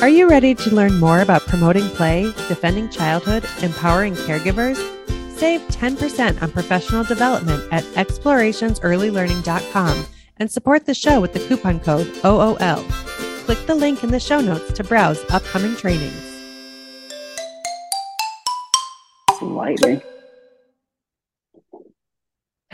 Are you ready to learn more about promoting play, defending childhood, empowering caregivers? Save 10% on professional development at explorationsearlylearning.com and support the show with the coupon code OOL. Click the link in the show notes to browse upcoming trainings. Lightning.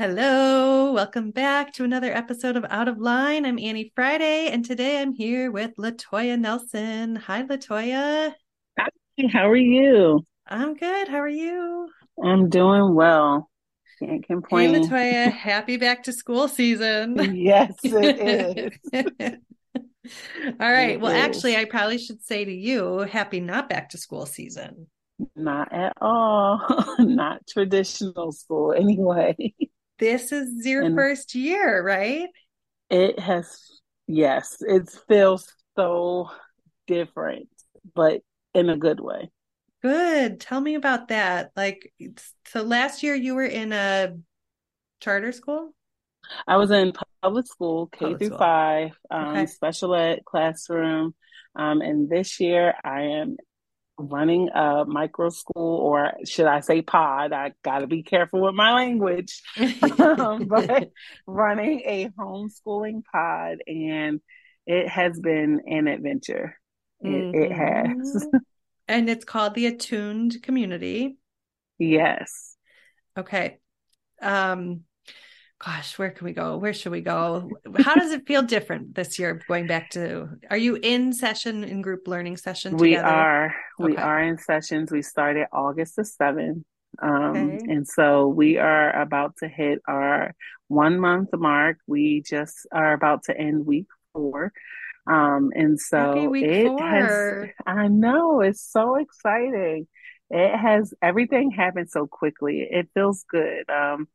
Hello, welcome back to another episode of Out of Line. I'm Annie Friday, and today I'm here with Latoya Nelson. Hi, Latoya. Hi, how are you? I'm good. How are you? I'm doing well. Can't complain. Hey, Latoya. happy back to school season. yes, it is. All right. It well, is. actually, I probably should say to you, happy not back to school season. Not at all. not traditional school, anyway this is your and first year, right? It has, yes, it feels so different, but in a good way. Good. Tell me about that. Like, so last year you were in a charter school? I was in public school, K public through school. five, um, okay. special ed classroom. Um, and this year I am running a micro school, or should I say pod? I got to be careful with my language. um, but running a homeschooling pod, and it has been an adventure. It, mm-hmm. it has. and it's called the Attuned Community. Yes. Okay. Um, gosh, where can we go? Where should we go? How does it feel different this year going back to are you in session in group learning session together? We are. We are in sessions. We started August the 7th. Um, okay. and so we are about to hit our one month mark. We just are about to end week four. Um, and so it four. has, I know it's so exciting. It has everything happened so quickly. It feels good. Um,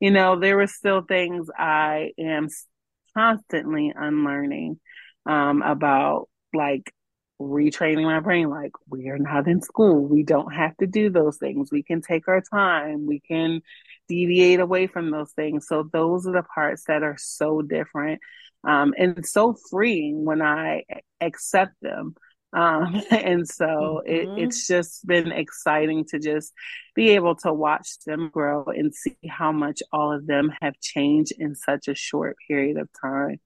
you know, there were still things I am constantly unlearning um, about, like retraining my brain. Like, we are not in school. We don't have to do those things. We can take our time. We can deviate away from those things. So, those are the parts that are so different um, and so freeing when I accept them. Um, and so mm-hmm. it, it's just been exciting to just be able to watch them grow and see how much all of them have changed in such a short period of time.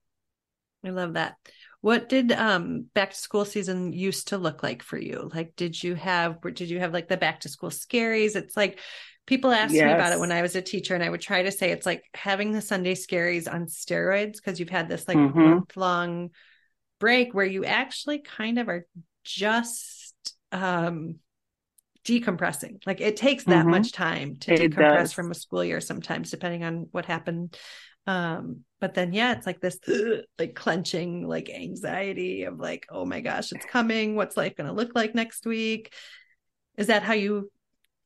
I love that. What did um back to school season used to look like for you? Like did you have did you have like the back to school scaries? It's like people asked yes. me about it when I was a teacher and I would try to say it's like having the Sunday scaries on steroids because you've had this like mm-hmm. month long break where you actually kind of are just um decompressing. Like it takes that mm-hmm. much time to it decompress does. from a school year sometimes, depending on what happened. Um, but then yeah, it's like this like clenching, like anxiety of like, oh my gosh, it's coming. What's life gonna look like next week? Is that how you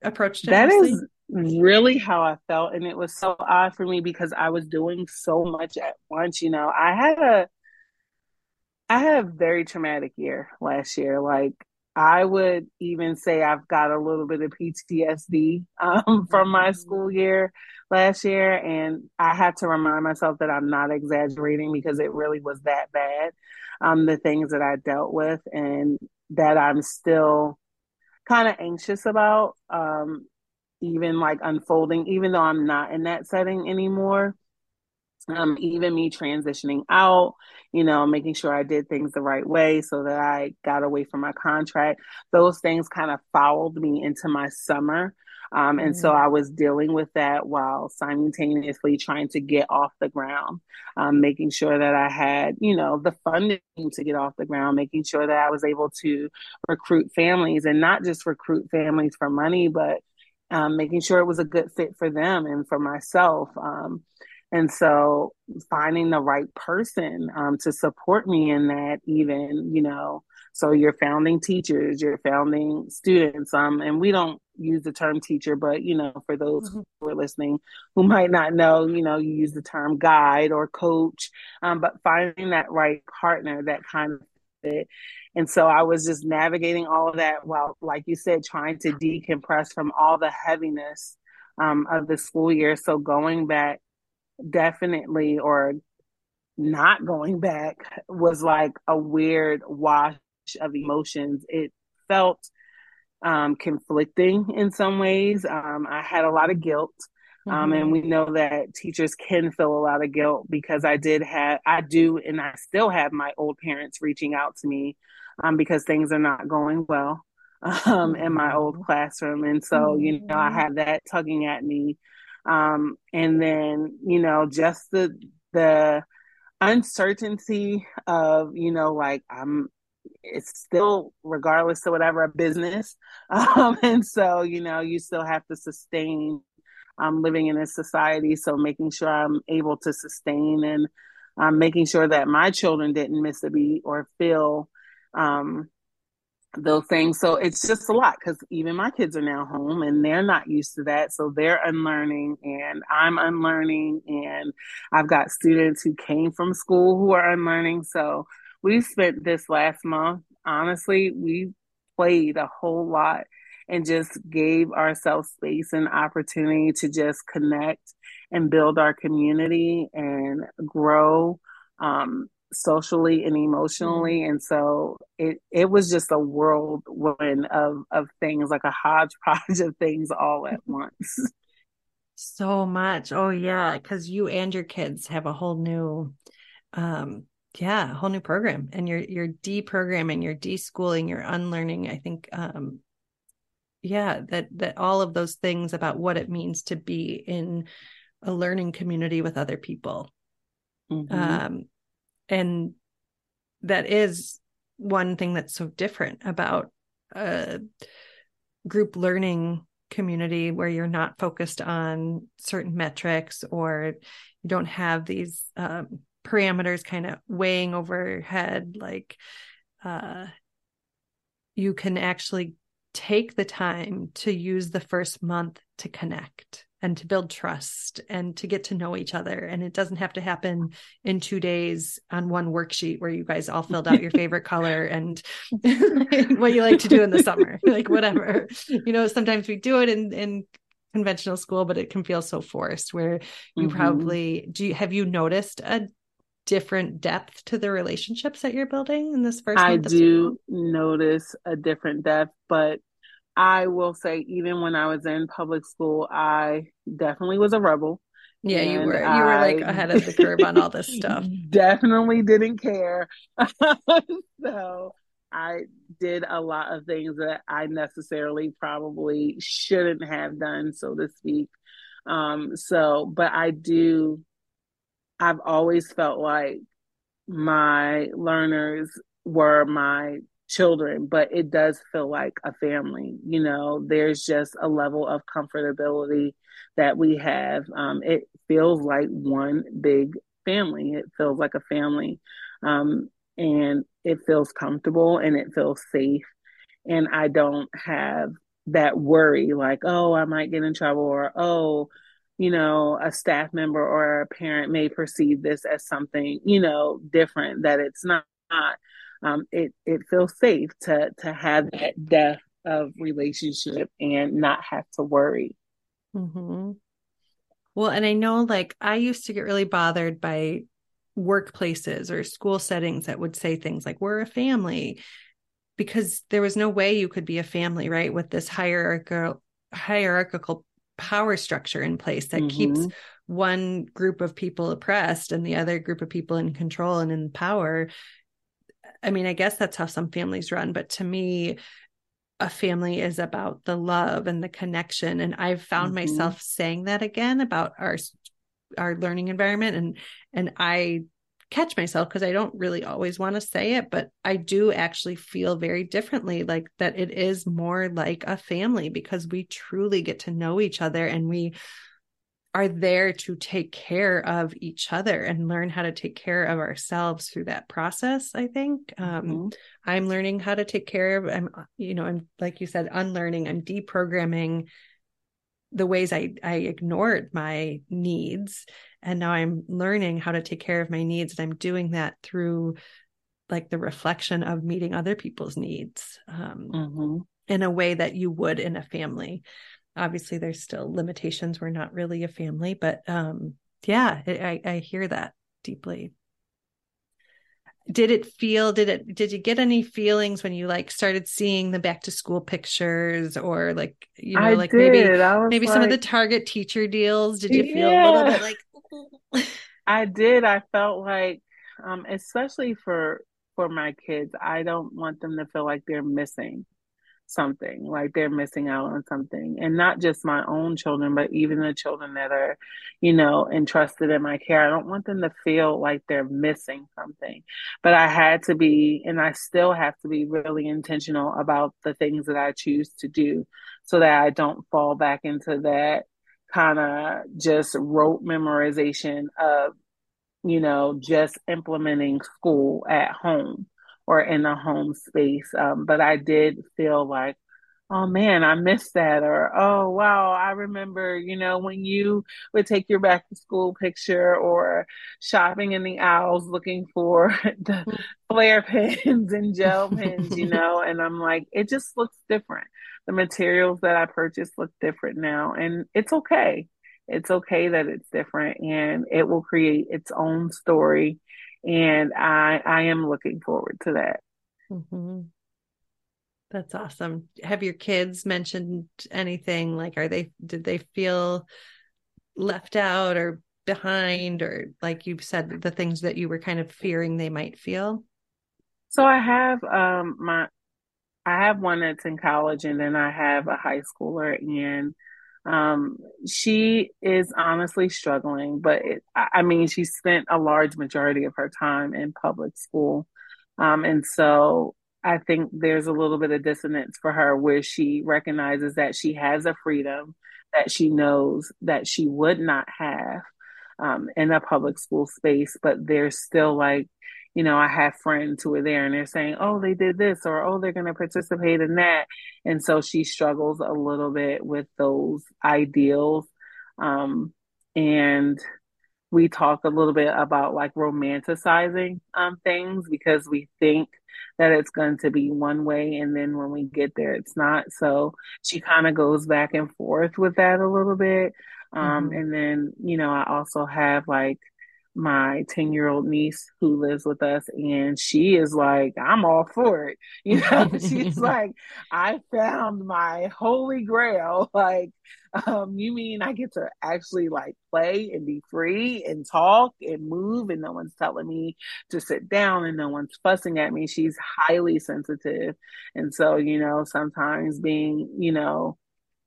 approached it? That mostly? is really how I felt. And it was so odd for me because I was doing so much at once. You know, I had a I had a very traumatic year last year. Like I would even say I've got a little bit of PTSD um, from my school year last year, and I had to remind myself that I'm not exaggerating because it really was that bad. Um, the things that I dealt with, and that I'm still kind of anxious about, um, even like unfolding, even though I'm not in that setting anymore um, even me transitioning out, you know, making sure I did things the right way so that I got away from my contract. Those things kind of followed me into my summer. Um, and mm-hmm. so I was dealing with that while simultaneously trying to get off the ground, um, making sure that I had, you know, the funding to get off the ground, making sure that I was able to recruit families and not just recruit families for money, but um, making sure it was a good fit for them and for myself. Um, and so finding the right person um, to support me in that, even, you know, so you're founding teachers, you're founding students. Um, and we don't use the term teacher, but, you know, for those mm-hmm. who are listening who might not know, you know, you use the term guide or coach, um, but finding that right partner that kind of fit. And so I was just navigating all of that while, like you said, trying to decompress from all the heaviness um, of the school year. So going back definitely or not going back was like a weird wash of emotions. It felt um, conflicting in some ways. Um, I had a lot of guilt. Um, and mm-hmm. we know that teachers can feel a lot of guilt because I did have, I do, and I still have my old parents reaching out to me um, because things are not going well um, in my old mm-hmm. classroom. And so, you know, I mm-hmm. had that tugging at me. Um, and then, you know, just the, the uncertainty of, you know, like I'm, it's still regardless of whatever a business. Um, and so, you know, you still have to sustain I'm living in a society. So making sure I'm able to sustain and um, making sure that my children didn't miss a beat or feel um, those things. So it's just a lot because even my kids are now home and they're not used to that. So they're unlearning and I'm unlearning. And I've got students who came from school who are unlearning. So we spent this last month, honestly, we played a whole lot and just gave ourselves space and opportunity to just connect and build our community and grow um, socially and emotionally. Mm-hmm. And so it it was just a whirlwind of of things, like a hodgepodge of things all at once. So much. Oh yeah, because you and your kids have a whole new um yeah, a whole new program and you're you're deprogramming, you're deschooling, you're unlearning. I think um yeah that that all of those things about what it means to be in a learning community with other people mm-hmm. um and that is one thing that's so different about a group learning community where you're not focused on certain metrics or you don't have these um, parameters kind of weighing overhead like uh, you can actually take the time to use the first month to connect and to build trust and to get to know each other. And it doesn't have to happen in two days on one worksheet where you guys all filled out your favorite color and what you like to do in the summer, like whatever. You know, sometimes we do it in, in conventional school, but it can feel so forced where you mm-hmm. probably do you have you noticed a different depth to the relationships that you're building in this first I do notice a different depth, but I will say, even when I was in public school, I definitely was a rebel. Yeah, you were. You I were like ahead of the curve on all this stuff. Definitely didn't care. so I did a lot of things that I necessarily probably shouldn't have done, so to speak. Um, so, but I do, I've always felt like my learners were my children, but it does feel like a family. You know, there's just a level of comfortability that we have. Um, it feels like one big family. It feels like a family. Um, and it feels comfortable and it feels safe. And I don't have that worry like, oh, I might get in trouble or, oh, you know, a staff member or a parent may perceive this as something, you know, different that it's not um, it it feels safe to to have that depth of relationship and not have to worry. Mm-hmm. Well, and I know like I used to get really bothered by workplaces or school settings that would say things like we're a family because there was no way you could be a family right with this hierarchical hierarchical power structure in place that mm-hmm. keeps one group of people oppressed and the other group of people in control and in power I mean, I guess that's how some families run, but to me, a family is about the love and the connection. And I've found mm-hmm. myself saying that again about our our learning environment and and I catch myself because I don't really always want to say it, but I do actually feel very differently like that it is more like a family because we truly get to know each other and we are there to take care of each other and learn how to take care of ourselves through that process i think um, mm-hmm. i'm learning how to take care of i'm you know i'm like you said unlearning i'm deprogramming the ways i i ignored my needs and now i'm learning how to take care of my needs and i'm doing that through like the reflection of meeting other people's needs um, mm-hmm. in a way that you would in a family obviously there's still limitations. We're not really a family but um yeah I, I hear that deeply. Did it feel did it did you get any feelings when you like started seeing the back to school pictures or like you know I like did. maybe maybe like, some of the target teacher deals? Did you feel yeah. a little bit like I did. I felt like um especially for for my kids I don't want them to feel like they're missing something like they're missing out on something. And not just my own children but even the children that are you know entrusted in my care. I don't want them to feel like they're missing something. But i had to be and i still have to be really intentional about the things that i choose to do so that i don't fall back into that kind of just rote memorization of you know just implementing school at home or in a home space. Um, but I did feel like, oh man, I missed that. Or, oh wow, I remember, you know, when you would take your back to school picture or shopping in the aisles looking for the flare pens and gel pens, you know, and I'm like, it just looks different. The materials that I purchased look different now, and it's okay. It's okay that it's different and it will create its own story and I I am looking forward to that. Mm-hmm. That's awesome. Have your kids mentioned anything? Like, are they did they feel left out or behind, or like you said, the things that you were kind of fearing they might feel? So I have um my I have one that's in college, and then I have a high schooler, and um, she is honestly struggling, but it, I mean, she spent a large majority of her time in public school. Um, and so I think there's a little bit of dissonance for her where she recognizes that she has a freedom that she knows that she would not have um, in a public school space, but there's still like you know, I have friends who are there and they're saying, oh, they did this or oh, they're going to participate in that. And so she struggles a little bit with those ideals. Um, and we talk a little bit about like romanticizing um, things because we think that it's going to be one way and then when we get there it's not so she kind of goes back and forth with that a little bit um, mm-hmm. and then you know i also have like my 10 year old niece who lives with us and she is like i'm all for it. You know she's like i found my holy grail. Like um you mean i get to actually like play and be free and talk and move and no one's telling me to sit down and no one's fussing at me? She's highly sensitive. And so you know sometimes being you know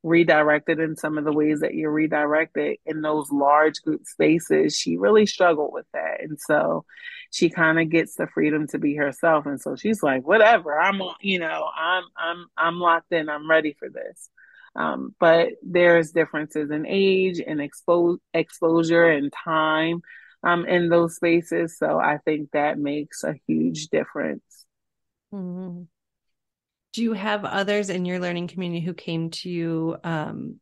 redirected in some of the ways that you're redirected in those large group spaces, she really struggled with that. And so she kind of gets the freedom to be herself. And so she's like, whatever, I'm, you know, I'm, I'm, I'm locked in. I'm ready for this. Um, but there's differences in age and expo- exposure and time um, in those spaces. So I think that makes a huge difference. Mm-hmm do you have others in your learning community who came to you um,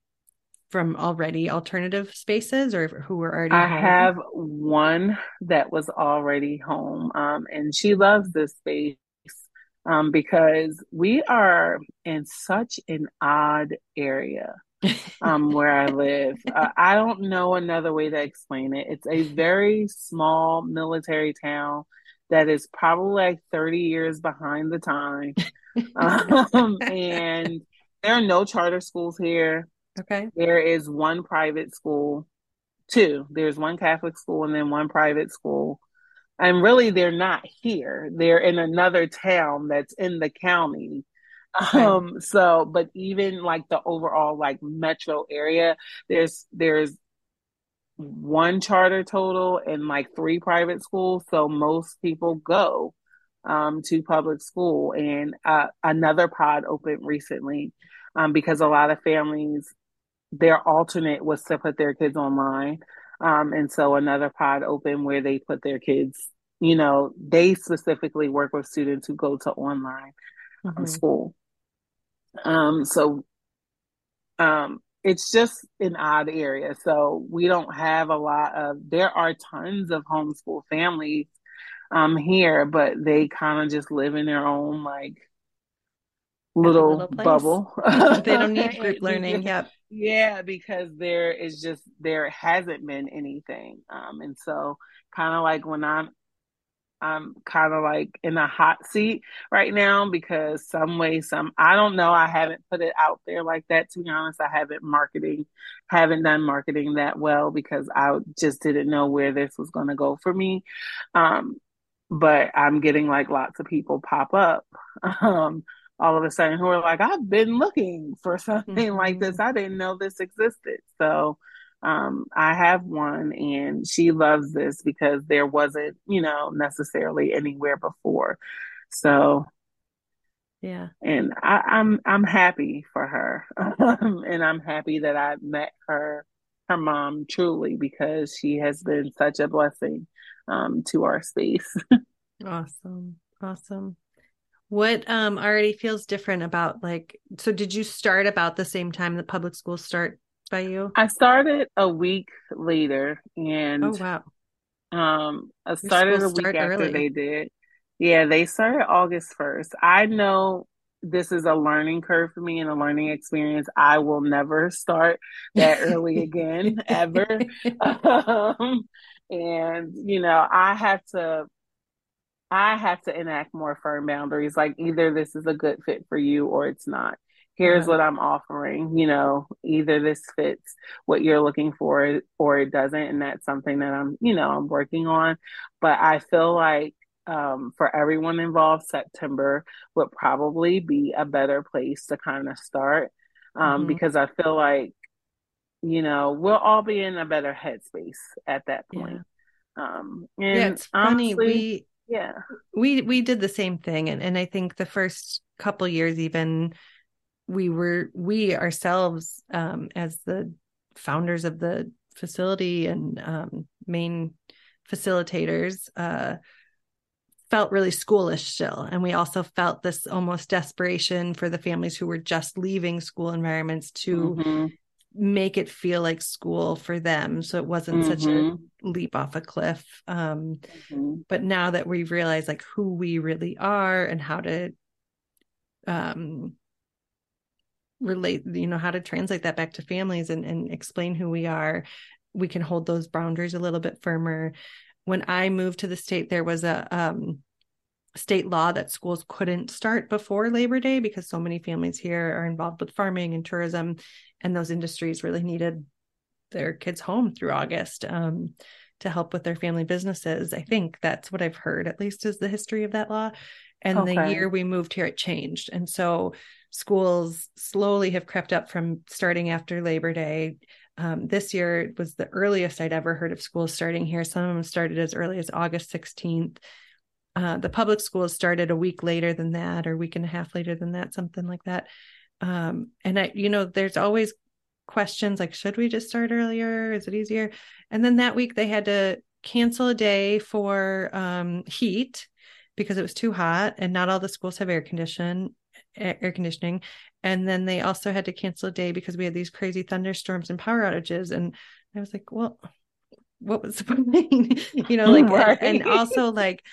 from already alternative spaces or who were already I home? have one that was already home um, and she loves this space um, because we are in such an odd area um, where I live. Uh, I don't know another way to explain it. It's a very small military town that is probably like 30 years behind the time. um, and there are no charter schools here. Okay. There is one private school, two. There's one Catholic school and then one private school. And really, they're not here. They're in another town that's in the county. Okay. Um, so, but even like the overall like metro area, there's there's one charter total and like three private schools. So most people go um, to public school. And uh, another pod opened recently um, because a lot of families, their alternate was to put their kids online. Um, and so another pod opened where they put their kids, you know, they specifically work with students who go to online um, mm-hmm. school. Um, so um, it's just an odd area. So we don't have a lot of, there are tons of homeschool families um here, but they kind of just live in their own like little, little bubble. they don't need group learning. Yep. Yeah, because there is just there hasn't been anything. Um and so kind of like when I'm I'm kind of like in a hot seat right now because some way, some I don't know. I haven't put it out there like that. To be honest, I haven't marketing, haven't done marketing that well because I just didn't know where this was going to go for me. Um, but I'm getting like lots of people pop up. Um, all of a sudden who are like, I've been looking for something mm-hmm. like this. I didn't know this existed. So um, I have one and she loves this because there wasn't, you know, necessarily anywhere before. So yeah. And I, am I'm, I'm happy for her. and I'm happy that I met her her mom truly because she has been such a blessing um, to our space. awesome. Awesome. What um already feels different about like so did you start about the same time the public schools start by you? I started a week later and Oh wow. Um I started a week after early. they did. Yeah, they started August 1st. I know this is a learning curve for me and a learning experience. I will never start that early again, ever. um, and, you know, I have to I have to enact more firm boundaries. Like either this is a good fit for you or it's not. Here's what I'm offering. You know, either this fits what you're looking for or it doesn't. And that's something that I'm, you know, I'm working on. But I feel like um, for everyone involved, September would probably be a better place to kind of start um, mm-hmm. because I feel like, you know, we'll all be in a better headspace at that point. Yeah. Um, and yeah, it's honestly, funny. We yeah we we did the same thing and, and i think the first couple years even we were we ourselves um, as the founders of the facility and um, main facilitators uh, felt really schoolish still and we also felt this almost desperation for the families who were just leaving school environments to mm-hmm make it feel like school for them so it wasn't mm-hmm. such a mm-hmm. leap off a cliff um, mm-hmm. but now that we've realized like who we really are and how to um relate you know how to translate that back to families and, and explain who we are we can hold those boundaries a little bit firmer when i moved to the state there was a um state law that schools couldn't start before Labor Day because so many families here are involved with farming and tourism, and those industries really needed their kids home through August um, to help with their family businesses. I think that's what I've heard, at least, is the history of that law. And okay. the year we moved here, it changed. And so schools slowly have crept up from starting after Labor Day. Um, this year was the earliest I'd ever heard of schools starting here. Some of them started as early as August 16th. Uh, the public schools started a week later than that, or week and a half later than that, something like that. Um, and I, you know, there's always questions like, should we just start earlier? Is it easier? And then that week they had to cancel a day for um, heat because it was too hot, and not all the schools have air condition air conditioning and then they also had to cancel a day because we had these crazy thunderstorms and power outages and i was like well what was the point you know like right. and, also like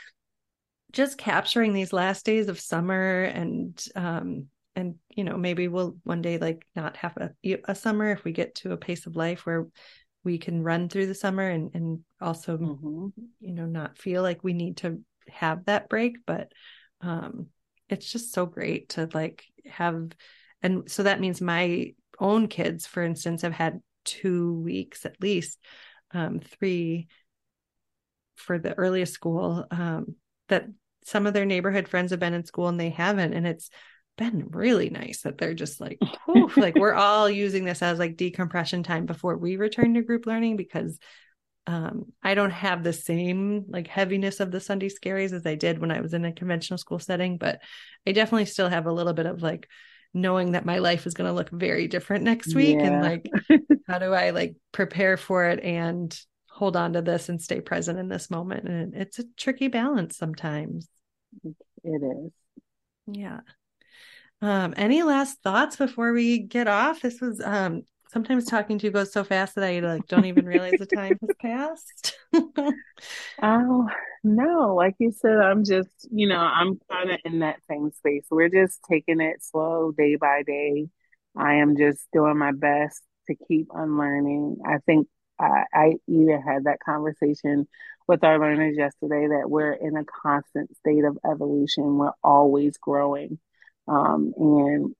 just capturing these last days of summer and um and you know maybe we'll one day like not have a, a summer if we get to a pace of life where we can run through the summer and and also mm-hmm. you know not feel like we need to have that break but um it's just so great to like have and so that means my own kids for instance have had two weeks at least um three for the earliest school um that some of their neighborhood friends have been in school and they haven't and it's been really nice that they're just like like we're all using this as like decompression time before we return to group learning because um, I don't have the same like heaviness of the Sunday scaries as I did when I was in a conventional school setting, but I definitely still have a little bit of like knowing that my life is going to look very different next week yeah. and like how do I like prepare for it and hold on to this and stay present in this moment and it's a tricky balance sometimes it is. Yeah. Um, any last thoughts before we get off? This was um sometimes talking to you goes so fast that I like don't even realize the time has passed. oh no, like you said, I'm just you know I'm kind of in that same space. We're just taking it slow day by day. I am just doing my best to keep unlearning. I think I, I even had that conversation with our learners yesterday that we're in a constant state of evolution. We're always growing. Um, and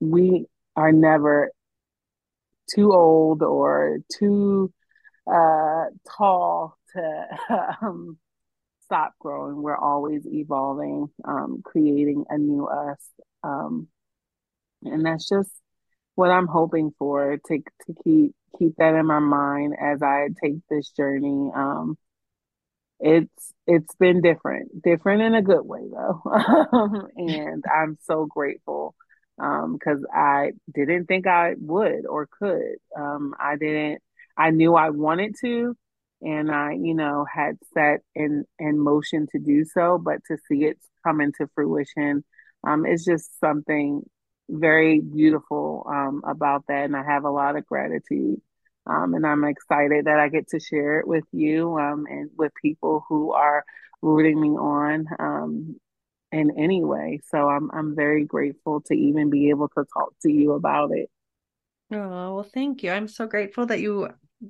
we are never too old or too uh, tall to um, stop growing. We're always evolving, um, creating a new us. Um, and that's just what I'm hoping for to to keep keep that in my mind as I take this journey. Um, it's it's been different, different in a good way though, and I'm so grateful because um, I didn't think I would or could. Um, I didn't. I knew I wanted to, and I, you know, had set in in motion to do so. But to see it come into fruition, um, is just something very beautiful um, about that, and I have a lot of gratitude. Um, and I'm excited that I get to share it with you um, and with people who are rooting me on um, in any way. So I'm I'm very grateful to even be able to talk to you about it. Oh well, thank you. I'm so grateful that you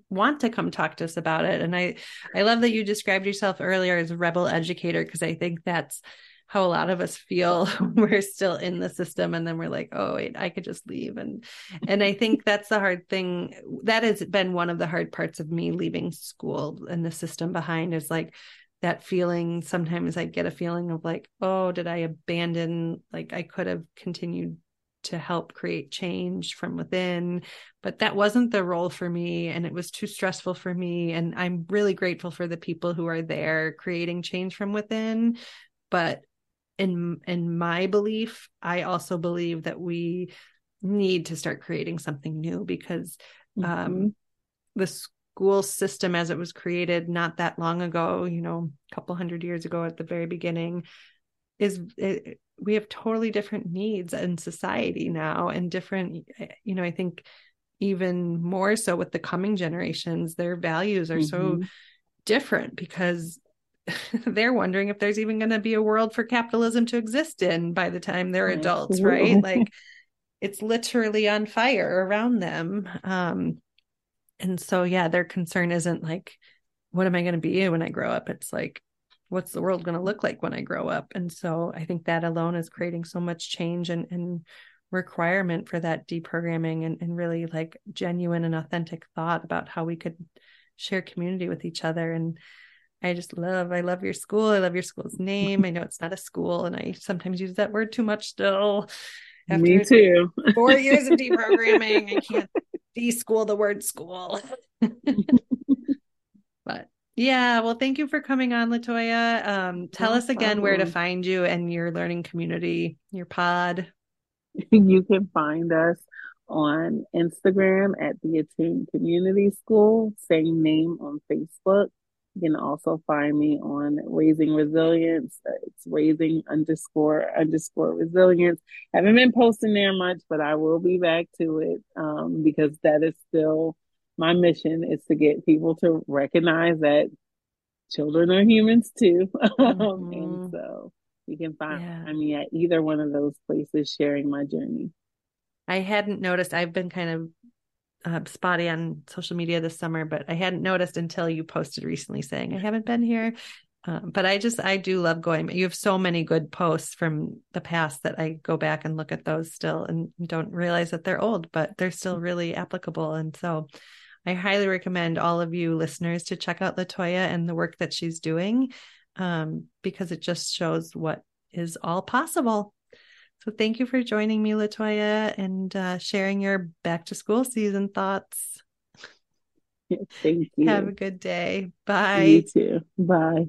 want to come talk to us about it, and I I love that you described yourself earlier as a rebel educator because I think that's how a lot of us feel we're still in the system and then we're like oh wait i could just leave and and i think that's the hard thing that has been one of the hard parts of me leaving school and the system behind is like that feeling sometimes i get a feeling of like oh did i abandon like i could have continued to help create change from within but that wasn't the role for me and it was too stressful for me and i'm really grateful for the people who are there creating change from within but in in my belief i also believe that we need to start creating something new because um, mm-hmm. um, the school system as it was created not that long ago you know a couple hundred years ago at the very beginning is it, we have totally different needs in society now and different you know i think even more so with the coming generations their values are mm-hmm. so different because they're wondering if there's even going to be a world for capitalism to exist in by the time they're adults, right? Like it's literally on fire around them. Um, and so, yeah, their concern isn't like, what am I going to be when I grow up? It's like, what's the world going to look like when I grow up? And so I think that alone is creating so much change and, and requirement for that deprogramming and, and really like genuine and authentic thought about how we could share community with each other. And I just love, I love your school. I love your school's name. I know it's not a school, and I sometimes use that word too much still. After Me too. four years of deprogramming, I can't de-school the word school. but yeah, well, thank you for coming on, Latoya. Um, tell no us again problem. where to find you and your learning community, your pod. You can find us on Instagram at the Attuned Community School, same name on Facebook. You can also find me on Raising Resilience. It's raising underscore underscore resilience. Haven't been posting there much, but I will be back to it um, because that is still my mission is to get people to recognize that children are humans too. Mm-hmm. and so you can find yeah. me at either one of those places sharing my journey. I hadn't noticed. I've been kind of uh, spotty on social media this summer, but I hadn't noticed until you posted recently saying I haven't been here. Um, but I just I do love going. You have so many good posts from the past that I go back and look at those still and don't realize that they're old, but they're still really applicable. And so I highly recommend all of you listeners to check out Latoya and the work that she's doing um, because it just shows what is all possible. So thank you for joining me, Latoya, and uh, sharing your back to school season thoughts. Thank you. Have a good day. Bye. You too. Bye.